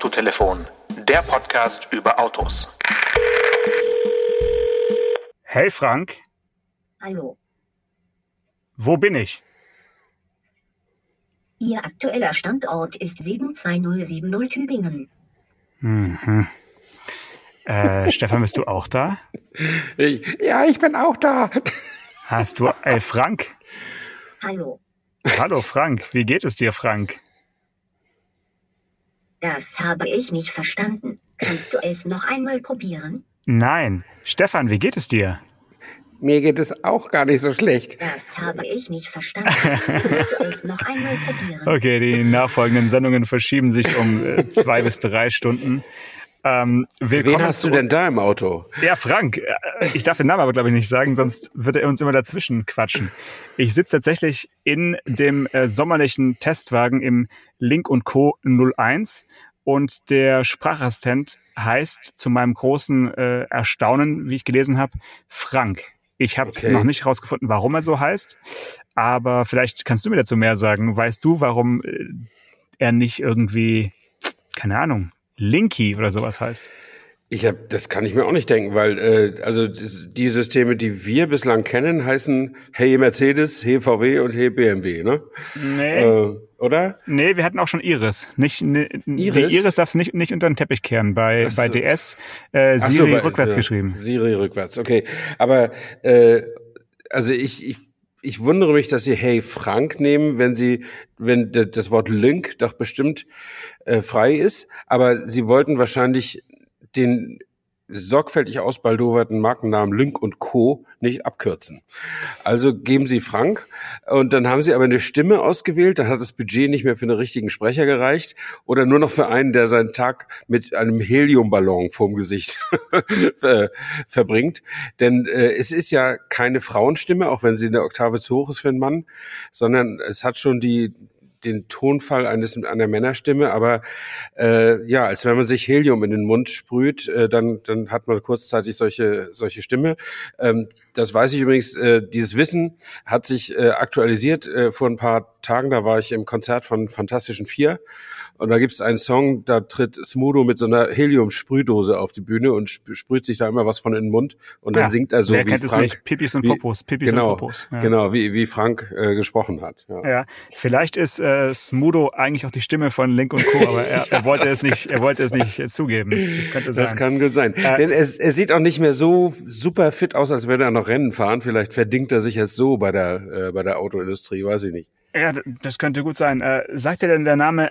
Autotelefon, der Podcast über Autos. Hey Frank, Hallo. wo bin ich? Ihr aktueller Standort ist 72070 Tübingen. Mhm. Äh, Stefan, bist du auch da? Ich, ja, ich bin auch da. Hast du, ey Frank? Hallo. Hallo Frank, wie geht es dir, Frank? Das habe ich nicht verstanden. Kannst du es noch einmal probieren? Nein. Stefan, wie geht es dir? Mir geht es auch gar nicht so schlecht. Das habe ich nicht verstanden. Kannst du es noch einmal probieren? Okay, die nachfolgenden Sendungen verschieben sich um äh, zwei bis drei Stunden. Ähm, willkommen Wen hast du denn da im Auto? Ja, Frank. Äh, Ich darf den Namen aber, glaube ich, nicht sagen, sonst wird er uns immer dazwischen quatschen. Ich sitze tatsächlich in dem äh, sommerlichen Testwagen im Link Co. 01 und der Sprachassistent heißt zu meinem großen äh, Erstaunen, wie ich gelesen habe, Frank. Ich habe Okay. noch nicht herausgefunden, warum er so heißt, aber vielleicht kannst du mir dazu mehr sagen. Weißt du, warum äh, er nicht irgendwie, keine Ahnung, Linky oder sowas heißt? Ich hab, das kann ich mir auch nicht denken, weil äh, also die Systeme, die wir bislang kennen, heißen Hey Mercedes, Hey VW und Hey BMW, ne? Nee. Äh, oder? Nee, wir hatten auch schon Iris. Nicht, ne, Iris? Iris darfst du nicht, nicht unter den Teppich kehren. Bei, so. bei DS äh, Ach so, Siri bei- rückwärts ja, geschrieben. Siri rückwärts, okay. Aber äh, also ich, ich, ich wundere mich, dass Sie Hey Frank nehmen, wenn Sie, wenn das Wort Link doch bestimmt äh, frei ist. Aber Sie wollten wahrscheinlich den sorgfältig ausbaldoverten Markennamen Link und Co. nicht abkürzen. Also geben Sie Frank und dann haben Sie aber eine Stimme ausgewählt, dann hat das Budget nicht mehr für einen richtigen Sprecher gereicht oder nur noch für einen, der seinen Tag mit einem Heliumballon vorm Gesicht verbringt. Denn äh, es ist ja keine Frauenstimme, auch wenn sie eine Oktave zu hoch ist für einen Mann, sondern es hat schon die den Tonfall eines einer Männerstimme, aber äh, ja, als wenn man sich Helium in den Mund sprüht, äh, dann dann hat man kurzzeitig solche solche Stimme. Ähm, das weiß ich übrigens. Äh, dieses Wissen hat sich äh, aktualisiert äh, vor ein paar Tagen. Da war ich im Konzert von Fantastischen Vier und da gibt es einen Song, da tritt Smudo mit so einer Helium-Sprühdose auf die Bühne und sp sprüht sich da immer was von in den Mund und dann Ja, singt er so Wer wie kennt es Frank. nicht? Pipis und wie- Popos. Pipis genau, und Popos. Ja. genau, wie wie Frank äh, gesprochen hat. Ja. Ja, vielleicht ist äh, Smudo eigentlich auch die Stimme von Link und Co., aber er, er wollte es nicht, er wollte es nicht äh, zugeben. Das könnte sein. Das kann gut sein. Äh, Denn es, er sieht auch nicht mehr so super fit aus, als würde er noch Rennen fahren. Vielleicht verdingt er sich jetzt so bei der, äh, bei der Autoindustrie, weiß ich nicht. ja, das könnte gut sein. Äh, sagt dir denn der Name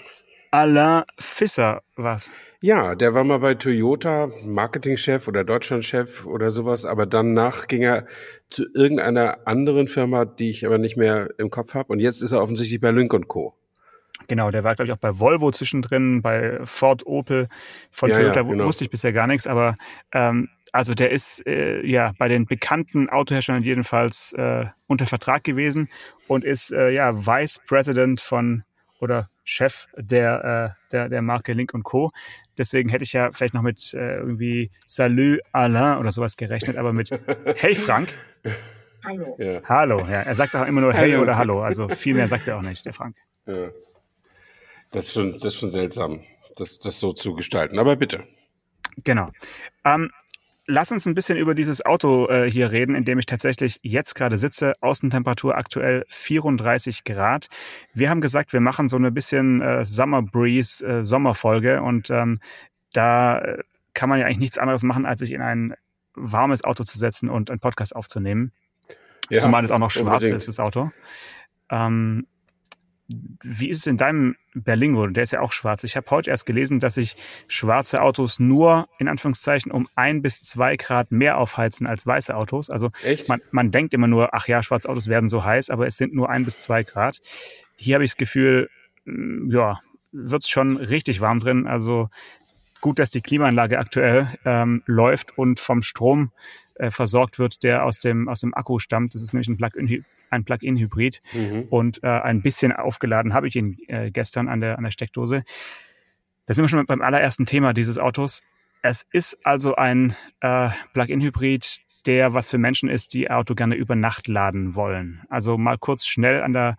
Alain Fisser was? Ja, der war mal bei Toyota Marketingchef oder Deutschlandchef oder sowas, aber danach ging er zu irgendeiner anderen Firma, die ich aber nicht mehr im Kopf habe. Und jetzt ist er offensichtlich bei Lynk Co. Genau, der war, glaube ich, auch bei Volvo zwischendrin, bei Ford, Opel. Von Ja, Toyota ja, genau. wusste ich bisher gar nichts, aber ähm, also der ist äh, ja bei den bekannten Autoherstellern jedenfalls äh, unter Vertrag gewesen und ist äh, ja Vice President von oder Chef der, äh, der, der Marke Link Co. Deswegen hätte ich ja vielleicht noch mit äh, irgendwie Salut Alain oder sowas gerechnet, aber mit Hey Frank, Hallo. Ja, Hallo. Ja, er sagt auch immer nur Hey Hallo. oder Hallo, also viel mehr sagt er auch nicht, der Frank. ja. Das ist schon, das ist schon seltsam, das, das so zu gestalten. Aber bitte. Genau. Ähm, lass uns ein bisschen über dieses Auto äh, hier reden, in dem ich tatsächlich jetzt gerade sitze. Außentemperatur aktuell 34 Grad. Wir haben gesagt, wir machen so eine bisschen äh, Summer Breeze äh, Sommerfolge und ähm, da äh, kann man ja eigentlich nichts anderes machen, als sich in ein warmes Auto zu setzen und einen Podcast aufzunehmen. Ja, Zumal es auch noch schwarz unbedingt. ist, das Auto. Ähm, wie ist es in deinem Berlingo? Der ist ja auch schwarz. Ich habe heute erst gelesen, dass sich schwarze Autos nur in Anführungszeichen um ein bis zwei Grad mehr aufheizen als weiße Autos. Also man, man denkt immer nur, ach ja, schwarze Autos werden so heiß, aber es sind nur ein bis zwei Grad. Hier habe ich das Gefühl, mh, ja, wird es schon richtig warm drin. Also gut, dass die Klimaanlage aktuell ähm, läuft und vom Strom äh, versorgt wird, der aus dem, aus dem Akku stammt. Das ist nämlich ein Plug-in ein Plug-in-Hybrid Mhm. und äh, ein bisschen aufgeladen habe ich ihn äh, gestern an der, an der Steckdose. Da sind wir schon beim allerersten Thema dieses Autos. Es ist also ein äh, Plug-in-Hybrid, der was für Menschen ist, die Auto gerne über Nacht laden wollen. Also mal kurz schnell an der,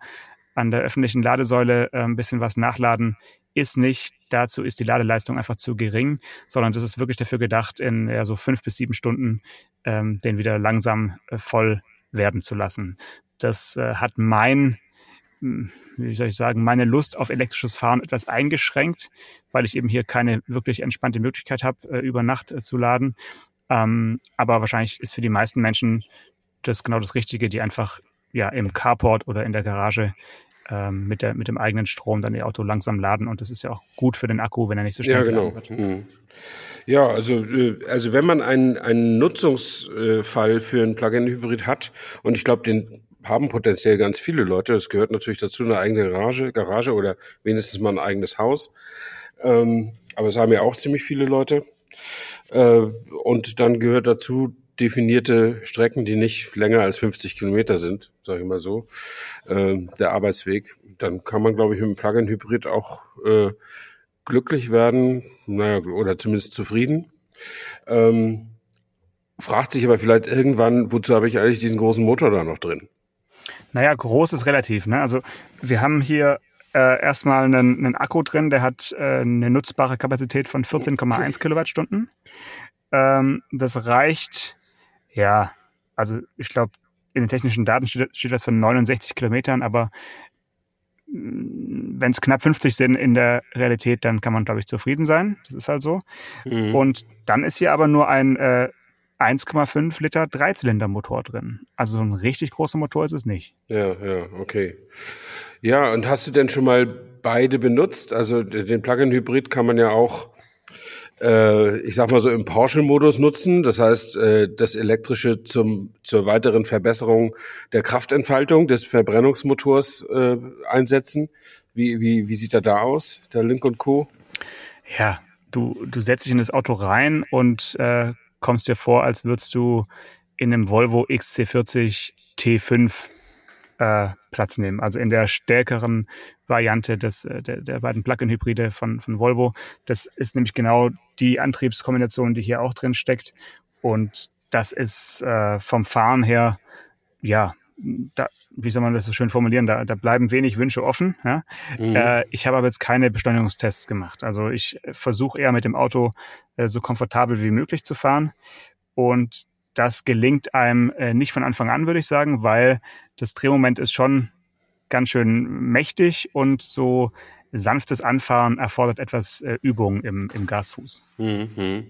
an der öffentlichen Ladesäule äh, ein bisschen was nachladen, ist nicht, dazu ist die Ladeleistung einfach zu gering, sondern das ist wirklich dafür gedacht, in ja, so fünf bis sieben Stunden ähm, den wieder langsam äh, voll werden zu lassen. Das äh, hat mein hm, wie soll ich sagen, meine Lust auf elektrisches Fahren etwas eingeschränkt, weil ich eben hier keine wirklich entspannte Möglichkeit habe, äh, über Nacht äh, zu laden. Ähm, aber wahrscheinlich ist für die meisten Menschen das genau das Richtige, die einfach ja im Carport oder in der Garage ähm, mit, der, mit dem eigenen Strom dann ihr Auto langsam laden. Und das ist ja auch gut für den Akku, wenn er nicht so schnell ja, genau. wird. Mhm. Ja, also, äh, also wenn man einen, einen Nutzungsfall für ein Plug-in-Hybrid hat, und ich glaube, den haben potenziell ganz viele Leute, das gehört natürlich dazu, eine eigene Garage, Garage oder wenigstens mal ein eigenes Haus. Ähm, aber es haben ja auch ziemlich viele Leute. Äh, und dann gehört dazu definierte Strecken, die nicht länger als 50 Kilometer sind, sage ich mal so, äh, der Arbeitsweg. Dann kann man, glaube ich, mit dem Plug-in-Hybrid auch äh, glücklich werden, naja, oder zumindest zufrieden. Ähm, fragt sich aber vielleicht irgendwann, wozu habe ich eigentlich diesen großen Motor da noch drin? Naja, groß ist relativ. Ne? Also wir haben hier äh, erstmal einen, einen Akku drin, der hat äh, eine nutzbare Kapazität von 14,1 Kilowattstunden. Ähm, das reicht, ja, also ich glaube, in den technischen Daten steht, steht das von 69 Kilometern, aber mm, wenn es knapp 50 sind in der Realität, dann kann man, glaube ich, zufrieden sein. Das ist halt so. Mhm. Und dann ist hier aber nur ein äh, 1,5 Liter Dreizylindermotor drin. Also so ein richtig großer Motor ist es nicht. Ja, ja, okay. Ja, und hast du denn schon mal beide benutzt? Also den Plug-in-Hybrid kann man ja auch, äh, ich sag mal so im Porsche-Modus nutzen. Das heißt, äh, das elektrische zum zur weiteren Verbesserung der Kraftentfaltung des Verbrennungsmotors äh, einsetzen. Wie, wie, wie sieht er da aus, der Link und Co? Ja, du, du setzt dich in das Auto rein und äh, kommst dir vor, als würdest du in einem Volvo XC40 T5 äh, Platz nehmen. Also in der stärkeren Variante des, äh, der, der beiden Plug-in-Hybride von, von Volvo. Das ist nämlich genau die Antriebskombination, die hier auch drin steckt. Und das ist äh, vom Fahren her, ja, da, wie soll man das so schön formulieren, da, da bleiben wenig Wünsche offen. Ja? Mhm. Äh, ich habe aber jetzt keine Beschleunigungstests gemacht. Also ich versuche eher mit dem Auto äh, so komfortabel wie möglich zu fahren. Und das gelingt einem äh, nicht von Anfang an, würde ich sagen, weil das Drehmoment ist schon ganz schön mächtig und so sanftes Anfahren erfordert etwas äh, Übung im, im Gasfuß. Mhm.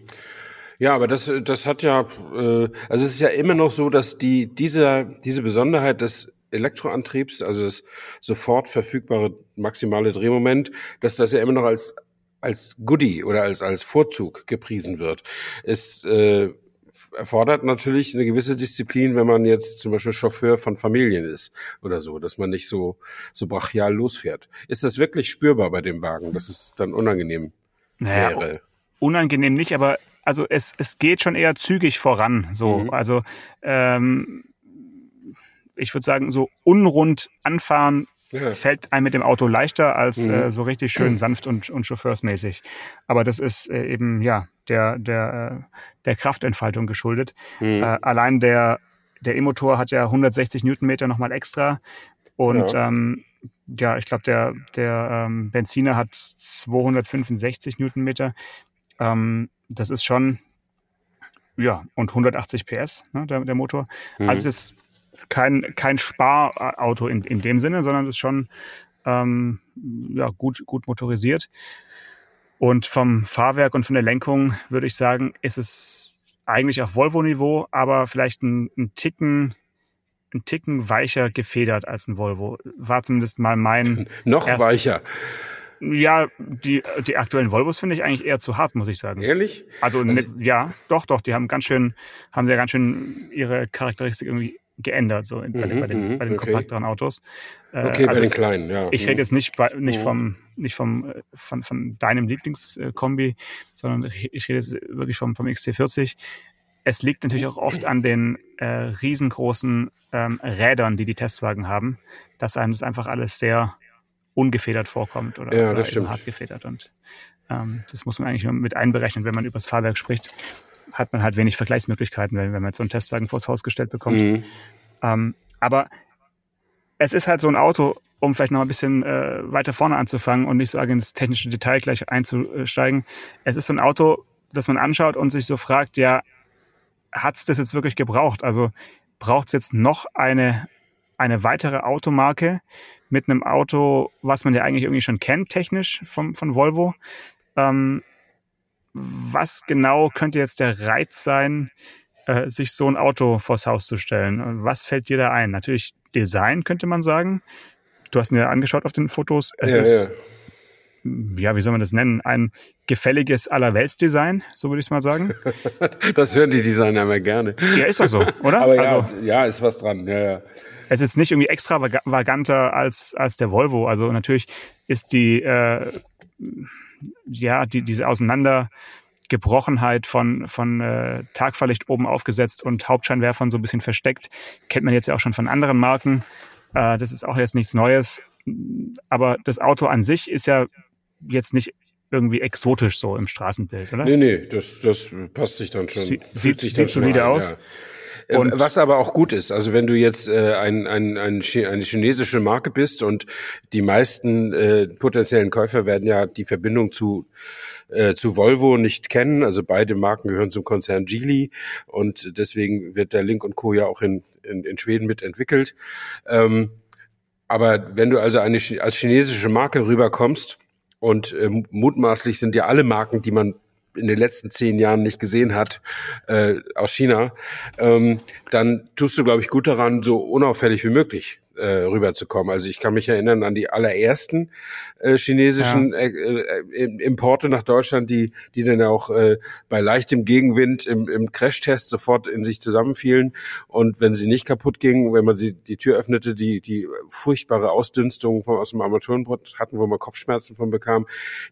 Ja, aber das, das hat ja, äh, also es ist ja immer noch so, dass die, diese, diese Besonderheit des Elektroantriebs, also das sofort verfügbare maximale Drehmoment, dass das ja immer noch als als Goodie oder als als Vorzug gepriesen wird. Es äh, erfordert natürlich eine gewisse Disziplin, wenn man jetzt zum Beispiel Chauffeur von Familien ist oder so, dass man nicht so so brachial losfährt. Ist das wirklich spürbar bei dem Wagen, dass es dann unangenehm naja, wäre? Unangenehm nicht, aber also es, es geht schon eher zügig voran. So, mhm. also ähm, ich würde sagen, so unrund anfahren ja. fällt einem mit dem Auto leichter als mhm. äh, so richtig schön sanft und, und chauffeursmäßig. Aber das ist äh, eben ja der der äh, der Kraftentfaltung geschuldet. Mhm. Äh, allein der der E-Motor hat ja 160 Newtonmeter nochmal extra und ja. ähm, ja, ich glaube, der, der ähm, Benziner hat 265 Newtonmeter. Ähm, das ist schon, ja, und 180 PS, ne, der, der Motor. Mhm. Also es ist kein, kein Sparauto in, in dem Sinne, sondern es ist schon ähm, ja, gut, gut motorisiert. Und vom Fahrwerk und von der Lenkung würde ich sagen, ist es eigentlich auf Volvo-Niveau, aber vielleicht ein, ein Ticken ein Ticken weicher gefedert als ein Volvo. War zumindest mal mein. Noch weicher. Ja, die, die aktuellen Volvos finde ich eigentlich eher zu hart, muss ich sagen. Ehrlich? Also, also ne, ja, doch, doch, die haben ganz schön, haben ja ganz schön ihre Charakteristik irgendwie geändert, so in, bei, mhm, bei, den, mhm, bei den okay. kompakteren Autos. Äh, okay, also bei den kleinen, ja. Ich rede mhm. jetzt nicht, bei, nicht vom, nicht vom, äh, von, von deinem Lieblingskombi, sondern ich, ich rede jetzt wirklich vom, vom XC40. Es liegt natürlich auch oft an den äh, riesengroßen ähm, Rädern, die die Testwagen haben, dass einem das einfach alles sehr ungefedert vorkommt oder, ja, oder hart gefedert. Und ähm, das muss man eigentlich nur mit einberechnen, wenn man über das Fahrwerk spricht. Hat man halt wenig Vergleichsmöglichkeiten, wenn, wenn man so einen Testwagen vors Haus gestellt bekommt. Mhm. Ähm, aber es ist halt so ein Auto, um vielleicht noch ein bisschen äh, weiter vorne anzufangen und nicht so ins technische Detail gleich einzusteigen. Es ist so ein Auto, das man anschaut und sich so fragt, ja, hat's das jetzt wirklich gebraucht? Also braucht es jetzt noch eine, eine weitere Automarke mit einem Auto, was man ja eigentlich irgendwie schon kennt, technisch vom, von Volvo? Ähm, was genau könnte jetzt der Reiz sein, äh, sich so ein Auto vors Haus zu stellen? Was fällt dir da ein? Natürlich Design, könnte man sagen. Du hast mir angeschaut auf den Fotos. Es Ja, ist, ja. ja, wie soll man das nennen? Ein gefälliges Allerweltsdesign, so würde ich es mal sagen. Das hören die Designer immer gerne. Ja, ist doch so, oder? Aber ja, also, ja, ist was dran. Ja, ja. es ist nicht irgendwie extravaganter als, als der Volvo. Also natürlich ist die, äh, ja, die, diese Auseinandergebrochenheit von, von äh, Tagfahrlicht oben aufgesetzt und Hauptscheinwerfern so ein bisschen versteckt. Kennt man jetzt ja auch schon von anderen Marken. Äh, das ist auch jetzt nichts Neues. Aber das Auto an sich ist ja jetzt nicht irgendwie exotisch so im Straßenbild, oder? Nee, nee, das, das passt sich dann schon. Sie- sieht- sich sieht dann schon ein, aus. Ja. Äh, Und- Was aber auch gut ist, also wenn du jetzt äh, ein, ein, ein, eine chinesische Marke bist und die meisten äh, potenziellen Käufer werden ja die Verbindung zu äh, zu Volvo nicht kennen. Also beide Marken gehören zum Konzern Geely und deswegen wird der Link und Co. ja auch in, in, in Schweden mitentwickelt. Ähm, aber wenn du also eine, als chinesische Marke rüberkommst und äh, mutmaßlich sind ja alle Marken, die man in den letzten zehn Jahren nicht gesehen hat, äh, aus China, ähm, dann tust du, glaube ich, gut daran, so unauffällig wie möglich äh, rüberzukommen. Also ich kann mich erinnern an die allerersten äh, chinesischen äh, äh, Importe nach Deutschland, die, die dann auch äh, bei leichtem Gegenwind im, im Crashtest sofort in sich zusammenfielen. Und wenn sie nicht kaputt gingen, wenn man sie die Tür öffnete, die, die furchtbare Ausdünstung von, aus dem Armaturenbrett hatten, wo man Kopfschmerzen von bekam,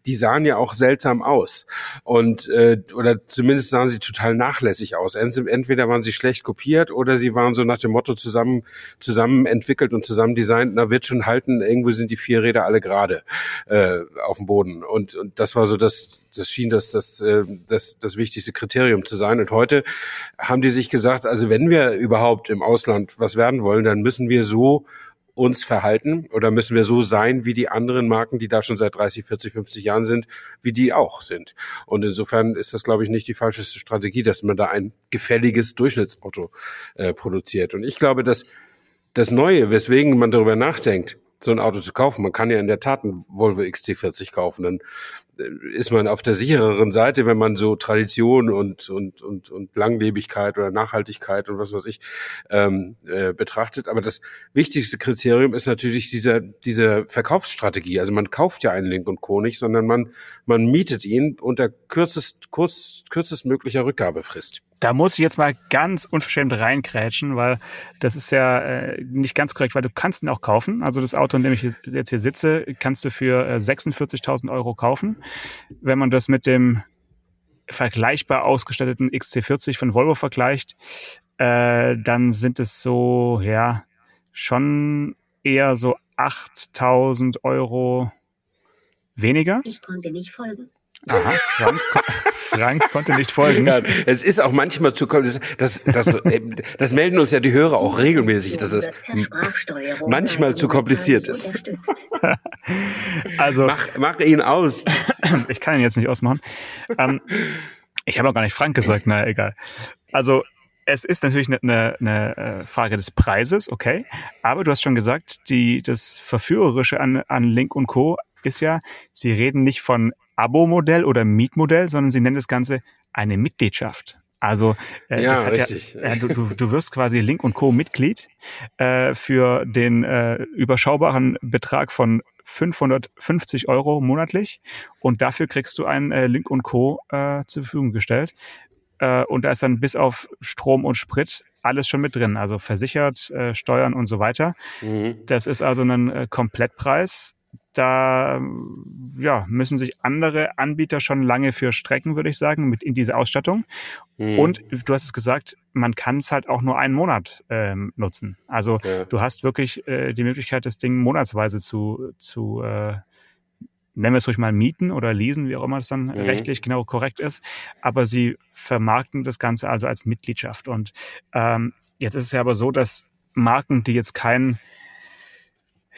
die sahen ja auch seltsam aus. Und äh, oder zumindest sahen sie total nachlässig aus. Ent- Entweder waren sie schlecht kopiert oder sie waren so nach dem Motto zusammen, zusammen entwickelt und zusammen designt, na wird schon halten, irgendwo sind die vier Räder alle gerade äh, auf dem Boden. Und, und das war so das, das schien das, das, äh, das, das wichtigste Kriterium zu sein. Und heute haben die sich gesagt, also wenn wir überhaupt im Ausland was werden wollen, dann müssen wir so uns verhalten oder müssen wir so sein wie die anderen Marken, die da schon seit 30, 40, 50 Jahren sind, wie die auch sind. Und insofern ist das, glaube ich, nicht die falscheste Strategie, dass man da ein gefälliges Durchschnittsauto äh, produziert. Und ich glaube, dass das Neue, weswegen man darüber nachdenkt, so ein Auto zu kaufen. Man kann ja in der Tat einen Volvo XC40 kaufen. Dann äh, ist man auf der sichereren Seite, wenn man so Tradition und, und, und, und Langlebigkeit oder Nachhaltigkeit und was weiß ich ähm, äh, betrachtet. Aber das wichtigste Kriterium ist natürlich dieser, diese Verkaufsstrategie. Also man kauft ja einen Link und Co. nicht, sondern man, man mietet ihn unter kürzest, kurz, kürzestmöglicher Rückgabefrist. Da muss ich jetzt mal ganz unverschämt reinkrätschen, weil das ist ja äh, nicht ganz korrekt, weil du kannst ihn auch kaufen. Also das Auto, in dem ich jetzt hier sitze, kannst du für äh, 46.000 Euro kaufen. Wenn man das mit dem vergleichbar ausgestatteten XC40 von Volvo vergleicht, äh, dann sind es so, ja, schon eher so 8.000 Euro weniger. Ich konnte nicht folgen. Aha, Frank, Frank konnte nicht folgen. Ja, es ist auch manchmal zu das, das, das, äh, das melden uns ja die Hörer auch regelmäßig, dass es manchmal zu kompliziert ist. Also mach, mach ihn aus. ich kann ihn jetzt nicht ausmachen. Ähm, ich habe auch gar nicht Frank gesagt, naja, egal. Also es ist natürlich eine, eine, eine äh, Frage des Preises, okay. Aber du hast schon gesagt, die, das Verführerische an, an Link und Co. ist ja, sie reden nicht von Abo-Modell oder Mietmodell, sondern sie nennen das Ganze eine Mitgliedschaft. Also äh, Ja, das hat richtig. ja, äh, du, du, du wirst quasi Link und Co. Mitglied äh, für den äh, überschaubaren Betrag von 550 Euro monatlich und dafür kriegst du ein äh, Link und Co. Äh, zur Verfügung gestellt. Äh, und da ist dann bis auf Strom und Sprit alles schon mit drin, also versichert, äh, Steuern und so weiter. Mhm. Das ist also ein äh, Komplettpreis. Da ähm, ja, müssen sich andere Anbieter schon lange für strecken, würde ich sagen, mit in diese Ausstattung. Mhm. Und du hast es gesagt, man kann es halt auch nur einen Monat ähm, nutzen. Also Ja. du hast wirklich äh, die Möglichkeit, das Ding monatsweise zu, zu äh, nennen wir es ruhig mal mieten oder leasen, wie auch immer das dann Mhm. rechtlich genau korrekt ist. Aber sie vermarkten das Ganze also als Mitgliedschaft. Und ähm, jetzt ist es ja aber so, dass Marken, die jetzt kein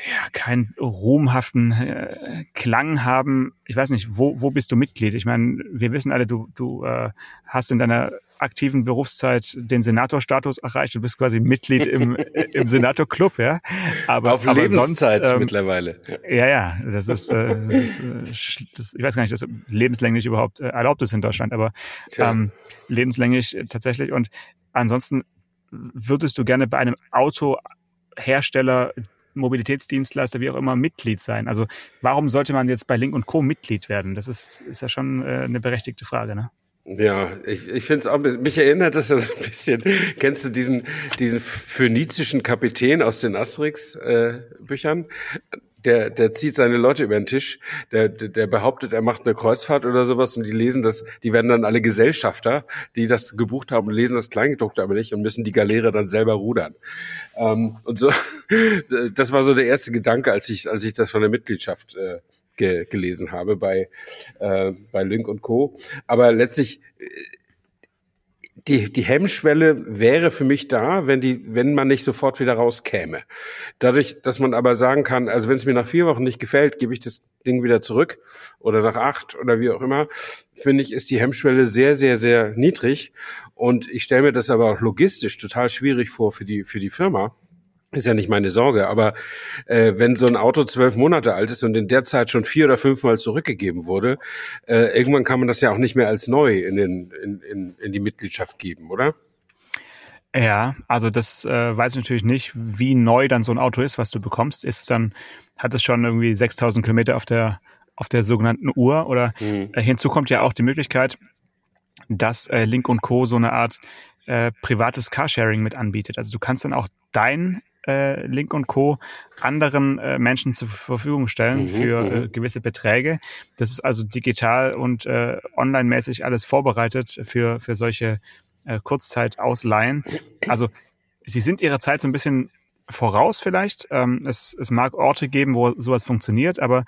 ja, keinen ruhmhaften äh, Klang haben. Ich weiß nicht, wo, wo bist du Mitglied? Ich meine, wir wissen alle, du, du äh, hast in deiner aktiven Berufszeit den Senatorstatus erreicht. Du bist quasi Mitglied im, im Senatorclub, ja. Aber, Auf aber Lebenszeit sonst, ähm, mittlerweile. Ja, ja, das ist, äh, das ist äh, das, ich weiß gar nicht, dass lebenslänglich überhaupt äh, erlaubt ist in Deutschland, aber ähm, lebenslänglich tatsächlich. Und ansonsten würdest du gerne bei einem Autohersteller Mobilitätsdienstleister, wie auch immer, Mitglied sein? Also warum sollte man jetzt bei Link und Co. Mitglied werden? Das ist, ist ja schon äh, eine berechtigte Frage, ne? Ja, ich, ich finde es auch, mich erinnert das ja so ein bisschen, kennst du diesen, diesen phönizischen Kapitän aus den Asterix-Büchern? Äh, der, der zieht seine Leute über den Tisch, der, der behauptet, er macht eine Kreuzfahrt oder sowas und die lesen das, die werden dann alle Gesellschafter, die das gebucht haben und lesen das Kleingedruckte aber nicht und müssen die Galeere dann selber rudern. Ähm, und so, das war so der erste Gedanke, als ich, als ich das von der Mitgliedschaft äh, ge gelesen habe bei, äh, bei Link und Co. Aber letztlich, äh, die, die Hemmschwelle wäre für mich da, wenn die, wenn man nicht sofort wieder rauskäme. Dadurch, dass man aber sagen kann, also wenn es mir nach vier Wochen nicht gefällt, gebe ich das Ding wieder zurück oder nach acht oder wie auch immer, finde ich, ist die Hemmschwelle sehr, sehr, sehr niedrig. Und ich stelle mir das aber auch logistisch total schwierig vor für die, für die Firma ist ja nicht meine Sorge, aber äh, wenn so ein Auto zwölf Monate alt ist und in der Zeit schon vier oder fünfmal zurückgegeben wurde, äh, irgendwann kann man das ja auch nicht mehr als neu in, den, in, in, in die Mitgliedschaft geben, oder? Ja, also das äh, weiß ich natürlich nicht, wie neu dann so ein Auto ist, was du bekommst. Ist es dann, hat es schon irgendwie 6000 Kilometer auf der, auf der sogenannten Uhr oder mhm. äh, hinzu kommt ja auch die Möglichkeit, dass äh, Link und Co. so eine Art äh, privates Carsharing mit anbietet. Also du kannst dann auch dein äh, Link und Co. anderen äh, Menschen zur Verfügung stellen mhm, für mhm. äh, gewisse Beträge. Das ist also digital und äh, online-mäßig alles vorbereitet für, für solche äh, Kurzzeitausleihen. Also sie sind ihrer Zeit so ein bisschen voraus vielleicht. Ähm, es, es mag Orte geben, wo sowas funktioniert, aber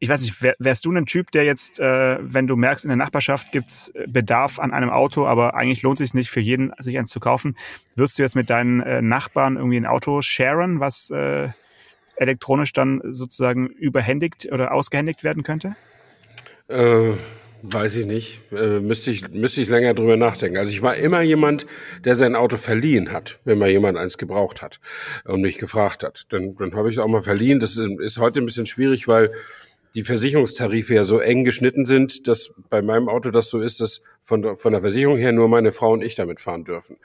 ich weiß nicht, wär, wärst du ein Typ, der jetzt, äh, wenn du merkst, in der Nachbarschaft gibt's Bedarf an einem Auto, aber eigentlich lohnt es sich nicht für jeden, sich eins zu kaufen, würdest du jetzt mit deinen äh, Nachbarn irgendwie ein Auto sharen, was äh, elektronisch dann sozusagen überhändigt oder ausgehändigt werden könnte? Äh, weiß ich nicht. Äh, müsste, ich, müsste ich länger drüber nachdenken. Also ich war immer jemand, der sein Auto verliehen hat, wenn mal jemand eins gebraucht hat und mich gefragt hat. Dann, dann habe ich es auch mal verliehen. Das ist, ist heute ein bisschen schwierig, weil die Versicherungstarife ja so eng geschnitten sind, dass bei meinem Auto das so ist, dass von der, von der Versicherung her nur meine Frau und ich damit fahren dürfen.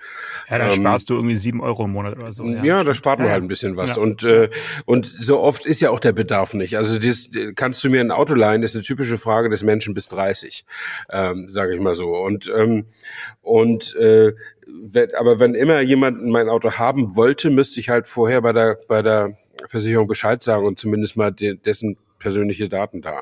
Ja, da ähm, sparst du irgendwie sieben Euro im Monat oder so. Ja, ja da spart man ja, halt ein bisschen was. Ja. Und, äh, und so oft ist ja auch der Bedarf nicht. Also das, kannst du mir ein Auto leihen, ist eine typische Frage des Menschen bis 30, ähm, sage ich mal so. Und, ähm, und äh, aber wenn immer jemand mein Auto haben wollte, müsste ich halt vorher bei der, bei der Versicherung Bescheid sagen und zumindest mal de, dessen persönliche Daten da,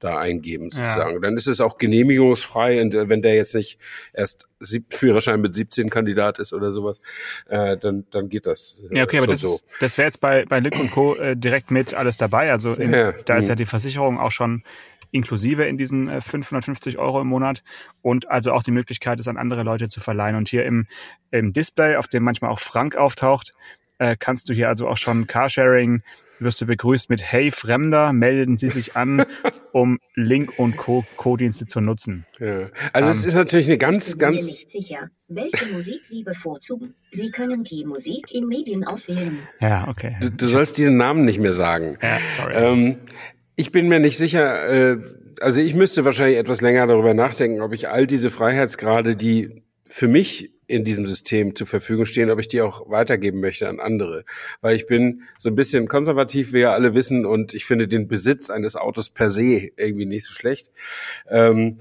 da eingeben sozusagen. Ja. Dann ist es auch genehmigungsfrei und wenn der jetzt nicht erst Führerschein mit 17 Kandidat ist oder sowas, äh, dann, dann geht das. Äh, ja, okay, aber das, so. das wäre jetzt bei, bei Lick und Co. Äh, direkt mit alles dabei. Also in, ja, da ist ja die Versicherung auch schon inklusive in diesen 550 äh, Euro im Monat und also auch die Möglichkeit, es an andere Leute zu verleihen. Und hier im, im Display, auf dem manchmal auch Frank auftaucht, äh, kannst du hier also auch schon Carsharing, wirst du begrüßt mit Hey Fremder, melden Sie sich an, um Link und Co-Dienste zu nutzen. Ja. Also ähm, es ist natürlich eine ganz, ich bin ganz... Mir nicht sicher, welche Musik Sie bevorzugen. Sie können die Musik in Medien auswählen. Ja, okay. Du, du sollst diesen Namen nicht mehr sagen. Ja, sorry. Ähm, ich bin mir nicht sicher, äh, also ich müsste wahrscheinlich etwas länger darüber nachdenken, ob ich all diese Freiheitsgrade, die für mich in diesem System zur Verfügung stehen, ob ich die auch weitergeben möchte an andere. Weil ich bin so ein bisschen konservativ, wie ja alle wissen, und ich finde den Besitz eines Autos per se irgendwie nicht so schlecht. Ähm,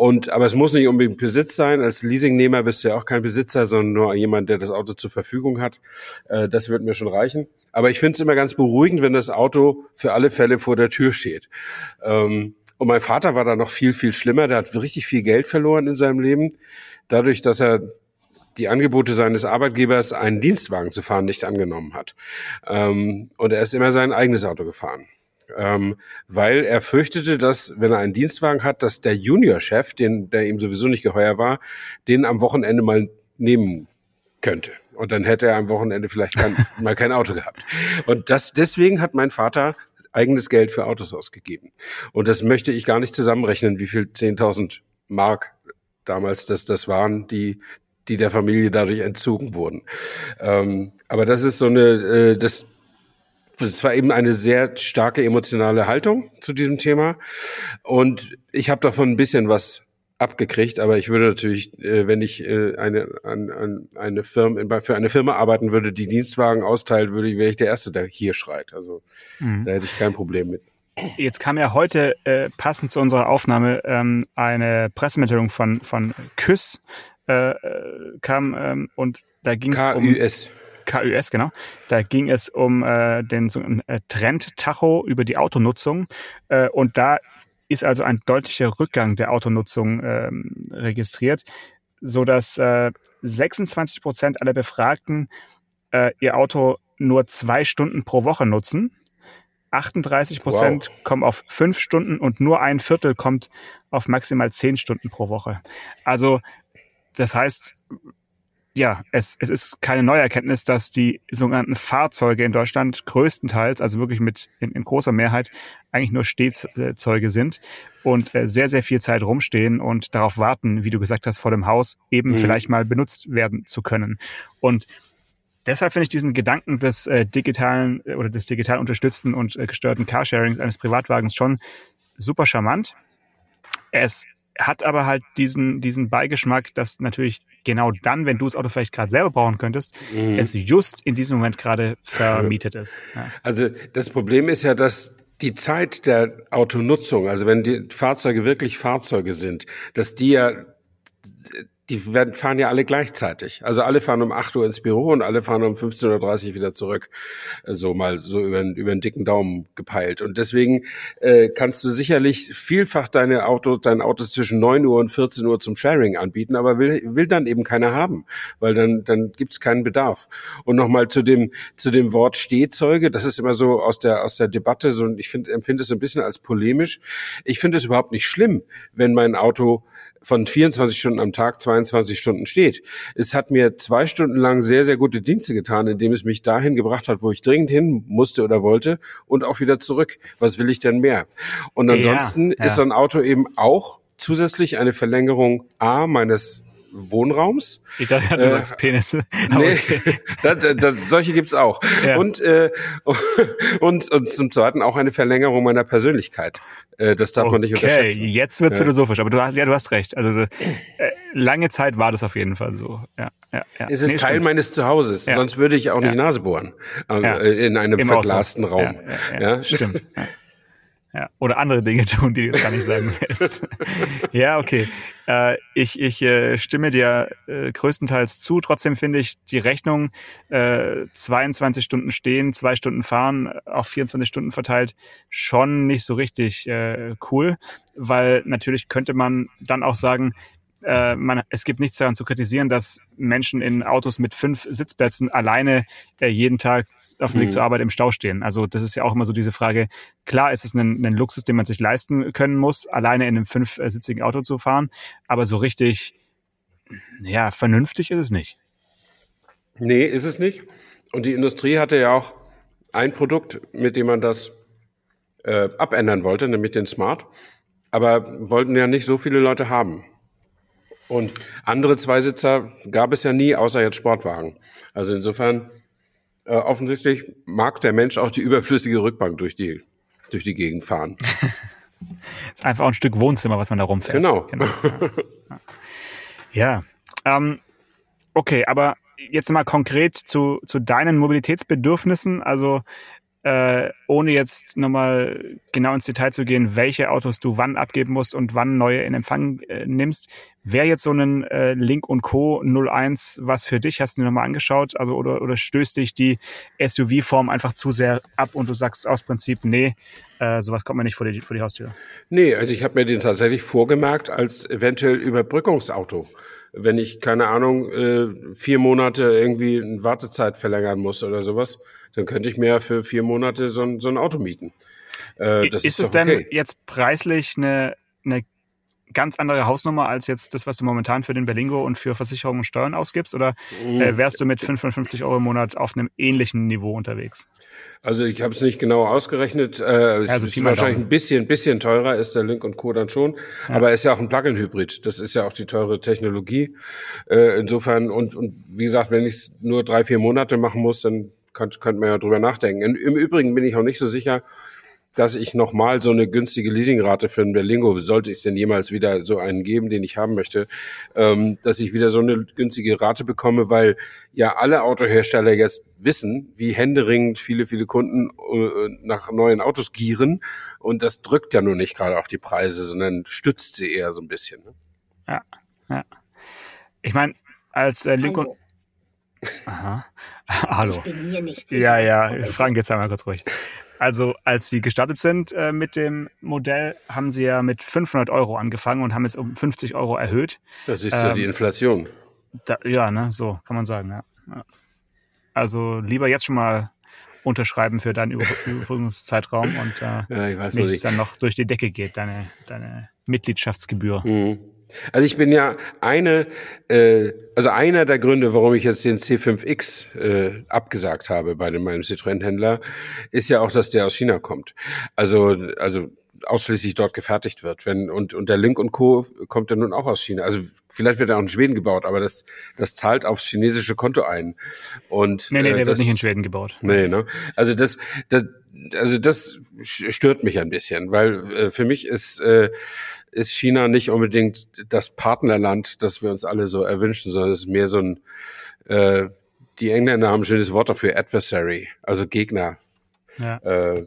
und, aber es muss nicht unbedingt Besitz sein. Als Leasingnehmer bist du ja auch kein Besitzer, sondern nur jemand, der das Auto zur Verfügung hat. Äh, das wird mir schon reichen. Aber ich finde es immer ganz beruhigend, wenn das Auto für alle Fälle vor der Tür steht. Ähm, und mein Vater war da noch viel, viel schlimmer. Der hat richtig viel Geld verloren in seinem Leben. Dadurch, dass er die Angebote seines Arbeitgebers, einen Dienstwagen zu fahren, nicht angenommen hat. Ähm, und er ist immer sein eigenes Auto gefahren. Ähm, weil er fürchtete, dass, wenn er einen Dienstwagen hat, dass der Juniorchef, den, der ihm sowieso nicht geheuer war, den am Wochenende mal nehmen könnte. Und dann hätte er am Wochenende vielleicht kein, mal kein Auto gehabt. Und das, deswegen hat mein Vater eigenes Geld für Autos ausgegeben. Und das möchte ich gar nicht zusammenrechnen, wie viel 10.000 Mark damals das, das waren, die, die der Familie dadurch entzogen wurden. Ähm, aber das ist so eine, äh, das, das war eben eine sehr starke emotionale Haltung zu diesem Thema. Und ich habe davon ein bisschen was abgekriegt, aber ich würde natürlich, äh, wenn ich äh, eine, an, an eine Firma, für eine Firma arbeiten würde, die Dienstwagen austeilt, würde, wäre ich der Erste, der hier schreit. Also mhm. da hätte ich kein Problem mit. Jetzt kam ja heute äh, passend zu unserer Aufnahme ähm, eine Pressemitteilung von von KÜS äh, äh kam ähm, und da ging es um KÜS, genau. Da ging es um äh, den so, äh, Trend-Tacho über die Autonutzung. Äh, und da ist also ein deutlicher Rückgang der Autonutzung ähm, registriert, so dass äh, 26 Prozent aller Befragten äh, ihr Auto nur zwei Stunden pro Woche nutzen. 38 Prozent wow. kommen auf fünf Stunden und nur ein Viertel kommt auf maximal zehn Stunden pro Woche. Also das heißt, ja, es, es ist keine neue Erkenntnis, dass die sogenannten Fahrzeuge in Deutschland größtenteils, also wirklich mit in, in großer Mehrheit, eigentlich nur Stehzeuge sind und äh, sehr, sehr viel Zeit rumstehen und darauf warten, wie du gesagt hast, vor dem Haus eben mhm. vielleicht mal benutzt werden zu können. Und deshalb finde ich diesen Gedanken des äh, digitalen äh, oder des digital unterstützten und äh, gesteuerten Carsharings eines Privatwagens schon super charmant. Es hat aber halt diesen, diesen Beigeschmack, dass natürlich genau dann, wenn du das Auto vielleicht gerade selber brauchen könntest, mhm. es just in diesem Moment gerade vermietet ist. Ja. Also das Problem ist ja, dass die Zeit der Autonutzung, also wenn die Fahrzeuge wirklich Fahrzeuge sind, dass die ja die werden, fahren ja alle gleichzeitig. Also alle fahren um 8 Uhr ins Büro und alle fahren um 15.30 Uhr wieder zurück. So mal so über, über den dicken Daumen gepeilt. Und deswegen äh, kannst du sicherlich vielfach deine Auto, dein Auto zwischen 9 Uhr und 14 Uhr zum Sharing anbieten, aber will, will dann eben keiner haben, weil dann, dann gibt's keinen Bedarf. Und nochmal zu dem, zu dem Wort Stehzeuge, das ist immer so aus der, aus der Debatte, so, ich finde, empfinde es ein bisschen als polemisch. Ich finde es überhaupt nicht schlimm, wenn mein Auto von 24 Stunden am Tag 22 Stunden steht. Es hat mir zwei Stunden lang sehr, sehr gute Dienste getan, indem es mich dahin gebracht hat, wo ich dringend hin musste oder wollte und auch wieder zurück. Was will ich denn mehr? Und ansonsten ja, ja. ist so ein Auto eben auch zusätzlich eine Verlängerung A meines Wohnraums. Ich dachte, du äh, sagst Penisse. Nee, das, das, solche gibt's auch. Ja. Und, äh, und, und zum Zweiten auch eine Verlängerung meiner Persönlichkeit. Äh, das darf okay, man nicht unterschätzen. jetzt wird's ja. philosophisch, aber du, hast, ja, du hast recht. Also äh, lange Zeit war das auf jeden Fall so. Ja, ja, ja. Es ist nee, Teil stimmt. meines Zuhauses, sonst würde ich auch nicht Nase bohren äh, in einem Im verglasten Auto. Raum. Ja, Stimmt. Ja, oder andere Dinge tun, die du jetzt gar nicht sagen willst. ja, okay. Äh, ich ich äh, stimme dir äh, größtenteils zu. Trotzdem finde ich die Rechnung äh, 22 Stunden stehen, zwei Stunden fahren, auf 24 Stunden verteilt, schon nicht so richtig äh, cool, weil natürlich könnte man dann auch sagen, äh, man, es gibt nichts daran zu kritisieren, dass Menschen in Autos mit fünf Sitzplätzen alleine äh, jeden Tag auf dem Weg mhm. zur Arbeit im Stau stehen. Also das ist ja auch immer so diese Frage. Klar ist es ein, ein Luxus, den man sich leisten können muss, alleine in einem fünfsitzigen Auto zu fahren, aber so richtig, ja, vernünftig ist es nicht. Nee, ist es nicht. Und die Industrie hatte ja auch ein Produkt, mit dem man das äh, abändern wollte, nämlich den Smart. Aber wollten ja nicht so viele Leute haben. Und andere Zweisitzer gab es ja nie, außer jetzt Sportwagen. Also insofern, äh, offensichtlich mag der Mensch auch die überflüssige Rückbank durch die, durch die Gegend fahren. ist einfach auch ein Stück Wohnzimmer, was man da rumfährt. Genau. genau. Ja. ja. Ähm, okay, aber jetzt mal konkret zu, zu deinen Mobilitätsbedürfnissen. Also äh, ohne jetzt nochmal genau ins Detail zu gehen, welche Autos du wann abgeben musst und wann neue in Empfang äh, nimmst. Wäre jetzt so ein äh, Link und Co. 01 was für dich? Hast du dir nochmal angeschaut? Also oder, oder stößt dich die SUV-Form einfach zu sehr ab und du sagst aus Prinzip, nee, äh, sowas kommt mir nicht vor die, vor die Haustür? Nee, also ich habe mir den tatsächlich vorgemerkt als eventuell Überbrückungsauto wenn ich, keine Ahnung, äh, vier Monate irgendwie eine Wartezeit verlängern muss oder sowas, dann könnte ich mir für vier Monate so ein, so ein Auto mieten. Äh, ist, ist es denn okay. jetzt preislich eine, eine ganz andere Hausnummer als jetzt das, was du momentan für den Berlingo und für Versicherungen und Steuern ausgibst? Oder äh, wärst du mit 550 Euro im Monat auf einem ähnlichen Niveau unterwegs? Also ich habe es nicht genau ausgerechnet. Äh, es Also ist Pi mal wahrscheinlich Daumen. ein bisschen, bisschen teurer ist der Link und Co. dann schon. Aber er ist ja auch ein Plug-in-Hybrid. Das ist ja auch die teure Technologie. Äh, insofern, und, und wie gesagt, wenn ich es nur drei, vier Monate machen muss, dann könnte könnt man ja drüber nachdenken. Im Übrigen bin ich auch nicht so sicher, dass ich nochmal so eine günstige Leasingrate für einen Berlingo, sollte es denn jemals wieder so einen geben, den ich haben möchte, ähm, dass ich wieder so eine günstige Rate bekomme, weil ja alle Autohersteller jetzt wissen, wie händeringend viele, viele Kunden äh, nach neuen Autos gieren. Und das drückt ja nur nicht gerade auf die Preise, sondern stützt sie eher so ein bisschen. Ne? Ich meine, als äh. Hallo. Aha. Hallo. Ich bin mir nicht sicher. Ja, ja, Frank, jetzt einmal kurz ruhig. Also, als Sie gestartet sind äh, mit dem Modell, haben Sie ja mit 500 Euro angefangen und haben jetzt um 50 Euro erhöht. Das ist ja Ähm, die Inflation. Da, ja, ne, so kann man sagen. Ja. Ja. Also lieber jetzt schon mal unterschreiben für deinen Über Überbrückungszeitraum und äh, Ja, nicht nicht. dann noch durch die Decke geht, deine, deine Mitgliedschaftsgebühr. Mhm. Also ich bin ja eine, äh, also einer der Gründe, warum ich jetzt den C5X äh, abgesagt habe bei dem, meinem Citroën-Händler, ist ja auch, dass der aus China kommt. Also, also ausschließlich dort gefertigt wird. Wenn, und, und der Link und Co. kommt ja nun auch aus China. Also vielleicht wird er auch in Schweden gebaut, aber das, das zahlt aufs chinesische Konto ein. Und, Nee, nee, äh, der das, wird nicht in Schweden gebaut. Nee, ne? Also das, das, also das stört mich ein bisschen, weil äh, für mich ist, äh, ist China nicht unbedingt das Partnerland, das wir uns alle so erwünschen, sondern es ist mehr so ein, äh, die Engländer haben ein schönes Wort dafür, Adversary, also Gegner. Ja. Äh,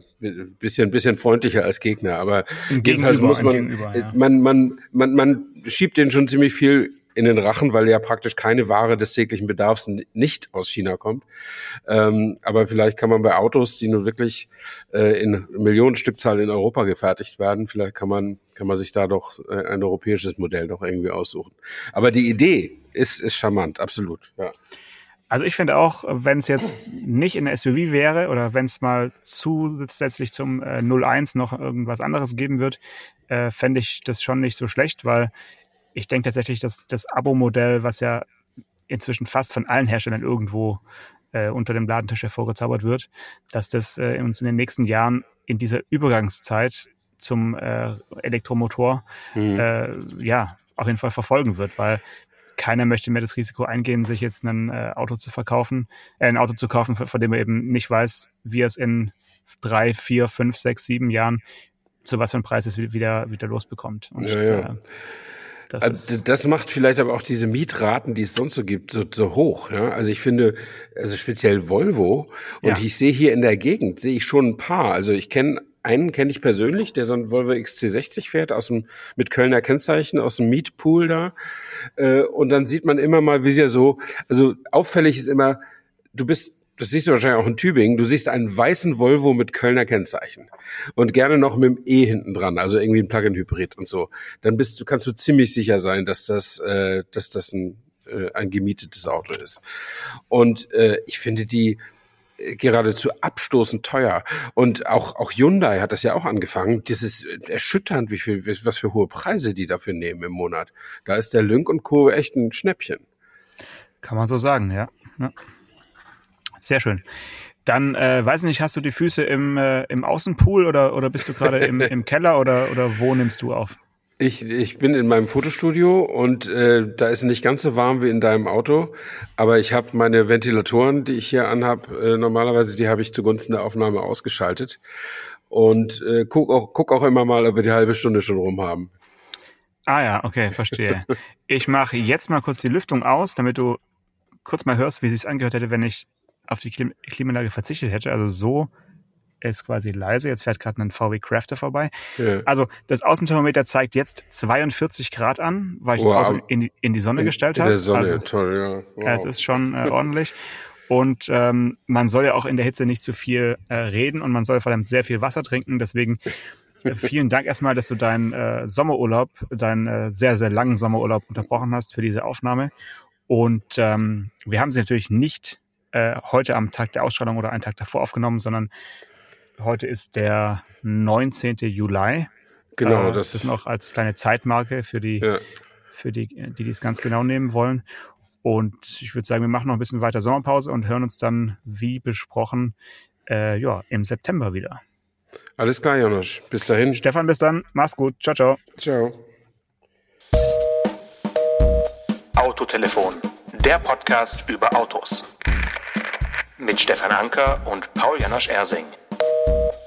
bisschen, bisschen freundlicher als Gegner, aber jedenfalls muss man, Gegenüber, ja. äh, man, man, man, man schiebt denen schon ziemlich viel in den Rachen, weil ja praktisch keine Ware des täglichen Bedarfs nicht aus China kommt. Ähm, aber vielleicht kann man bei Autos, die nun wirklich äh, in Millionenstückzahl in Europa gefertigt werden, vielleicht kann man, kann man sich da doch äh, ein europäisches Modell doch irgendwie aussuchen. Aber die Idee ist, ist charmant, absolut. Ja. Also ich finde auch, wenn es jetzt nicht in der SUV wäre oder wenn es mal zusätzlich zum äh, 01 noch irgendwas anderes geben wird, äh, fände ich das schon nicht so schlecht, weil ich denke tatsächlich, dass das Abo-Modell, was ja inzwischen fast von allen Herstellern irgendwo äh, unter dem Ladentisch hervorgezaubert wird, dass das äh, uns in den nächsten Jahren in dieser Übergangszeit zum äh, Elektromotor Mhm. äh, ja auf jeden Fall verfolgen wird, weil keiner möchte mehr das Risiko eingehen, sich jetzt ein äh, Auto zu verkaufen, äh, ein Auto zu kaufen, von, dem er eben nicht weiß, wie er es in drei, vier, fünf, sechs, sieben Jahren zu was für einem Preis es wi- wieder, wieder losbekommt. Und Ja, ja. Äh, das Also Das macht vielleicht aber auch diese Mietraten, die es sonst so gibt, so, so hoch. Ja? Also ich finde, also speziell Volvo, und Ja. ich sehe hier in der Gegend, sehe ich schon ein paar. Also ich kenne einen kenne ich persönlich, der so ein Volvo XC60 fährt, aus dem, mit Kölner Kennzeichen, aus dem Mietpool da. Äh, und dann sieht man immer mal wieder so, also auffällig ist immer, du bist, das siehst du wahrscheinlich auch in Tübingen, du siehst einen weißen Volvo mit Kölner Kennzeichen und gerne noch mit dem E hinten dran, also irgendwie ein Plug-in-Hybrid und so. Dann bist du, kannst du ziemlich sicher sein, dass das, äh, dass das ein, äh, ein gemietetes Auto ist. Und äh, ich finde die geradezu abstoßend teuer. Und auch, auch Hyundai hat das ja auch angefangen. Das ist erschütternd, wie viel, was für hohe Preise die dafür nehmen im Monat. Da ist der Lynk und Co. echt ein Schnäppchen. kann man so sagen, ja. ja. Sehr schön. Dann, äh, weiß ich nicht, hast du die Füße im, äh, im Außenpool oder, oder bist du gerade im, im Keller oder, oder wo nimmst du auf? Ich, ich bin in meinem Fotostudio und äh, da ist nicht ganz so warm wie in deinem Auto, aber ich habe meine Ventilatoren, die ich hier anhab, äh, normalerweise die habe ich zugunsten der Aufnahme ausgeschaltet und äh, guck auch guck auch immer mal, ob wir die halbe Stunde schon rum haben. Ah ja, okay, verstehe. Ich mache jetzt mal kurz die Lüftung aus, damit du kurz mal hörst, wie es sich angehört hätte, wenn ich auf die Klim Klimaanlage verzichtet hätte. Also so ist quasi leise. Jetzt fährt gerade ein VW Crafter vorbei. Ja. Also das Außenthermometer zeigt jetzt 42 Grad an, weil ich das Wow. Auto in die, in die Sonne gestellt in habe. der Sonne, Also, toll, ja. Wow. es ist schon äh, ordentlich. Und ähm, man soll ja auch in der Hitze nicht zu viel äh, reden und man soll vor allem sehr viel Wasser trinken. Deswegen äh, vielen Dank erstmal, dass du deinen äh, Sommerurlaub, deinen äh, sehr, sehr langen Sommerurlaub unterbrochen hast für diese Aufnahme. Und ähm, wir haben sie natürlich nicht äh, heute am Tag der Ausstrahlung oder einen Tag davor aufgenommen, sondern heute ist der 19. Juli. Genau, äh, das- das noch als kleine Zeitmarke für die, Ja. für die, die es ganz genau nehmen wollen. Und ich würde sagen, wir machen noch ein bisschen weiter Sommerpause und hören uns dann, wie besprochen, äh, ja, im September wieder. Alles klar, Janosch. Bis dahin. Stefan, bis dann. Mach's gut. Ciao, ciao. Ciao. Autotelefon, der Podcast über Autos. Mit Stefan Anker und Paul Janosch Ersing. you